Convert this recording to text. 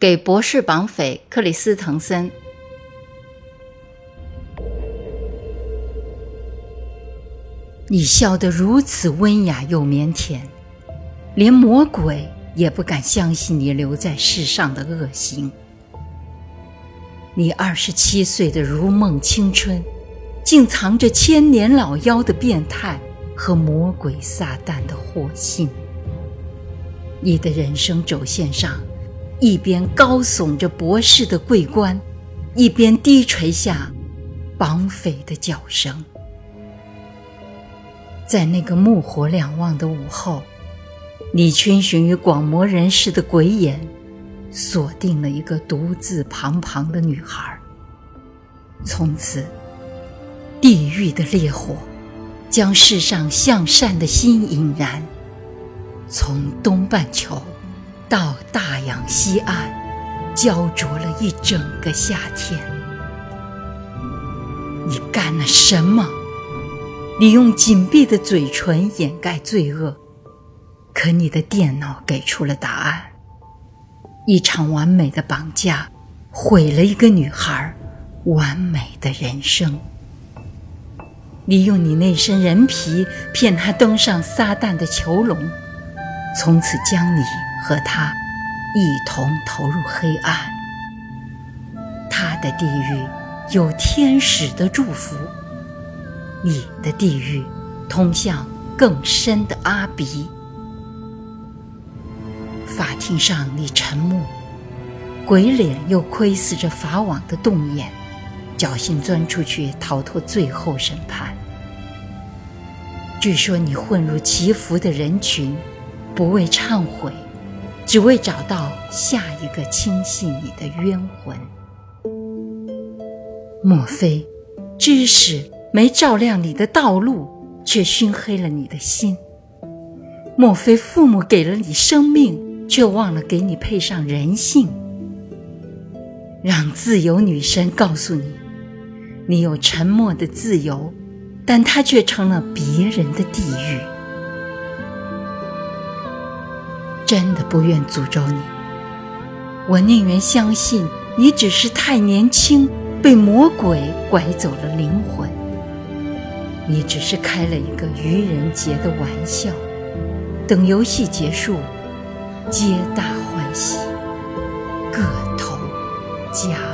给博士绑匪克里斯滕森。你笑得如此温雅又腼腆，连魔鬼也不敢相信你留在世上的恶行。你二十七岁的如梦青春，竟藏着千年老妖的变态和魔鬼撒旦的祸心。你的人生轴线上，一边高耸着博士的桂冠，一边低垂下绑匪的脚声。在那个目火两望的午后，你逡巡于广漠人世的鬼眼，锁定了一个独自彷徨的女孩。从此，地狱的烈火将世上向善的心引燃，从东半球到大洋西岸，焦灼了一整个夏天。你干了什么？你用紧闭的嘴唇掩盖罪恶，可你的电脑给出了答案。一场完美的绑架，毁了一个女孩完美的人生。你用你那身人皮骗她登上撒旦的囚笼，从此将你和他一同投入黑暗。他的地狱有天使的祝福。你的地狱通向更深的阿鼻。法庭上，你沉默，鬼脸又窥视着法网的洞眼，侥幸钻出去逃脱最后审判。据说你混入祈福的人群，不为忏悔，只为找到下一个轻信你的冤魂。莫非知识？没照亮你的道路，却熏黑了你的心。莫非父母给了你生命，却忘了给你配上人性？让自由女神告诉你，你有沉默的自由，但它却成了别人的地狱。真的不愿诅咒你，我宁愿相信你只是太年轻，被魔鬼拐走了灵魂。你只是开了一个愚人节的玩笑，等游戏结束，皆大欢喜，各投家。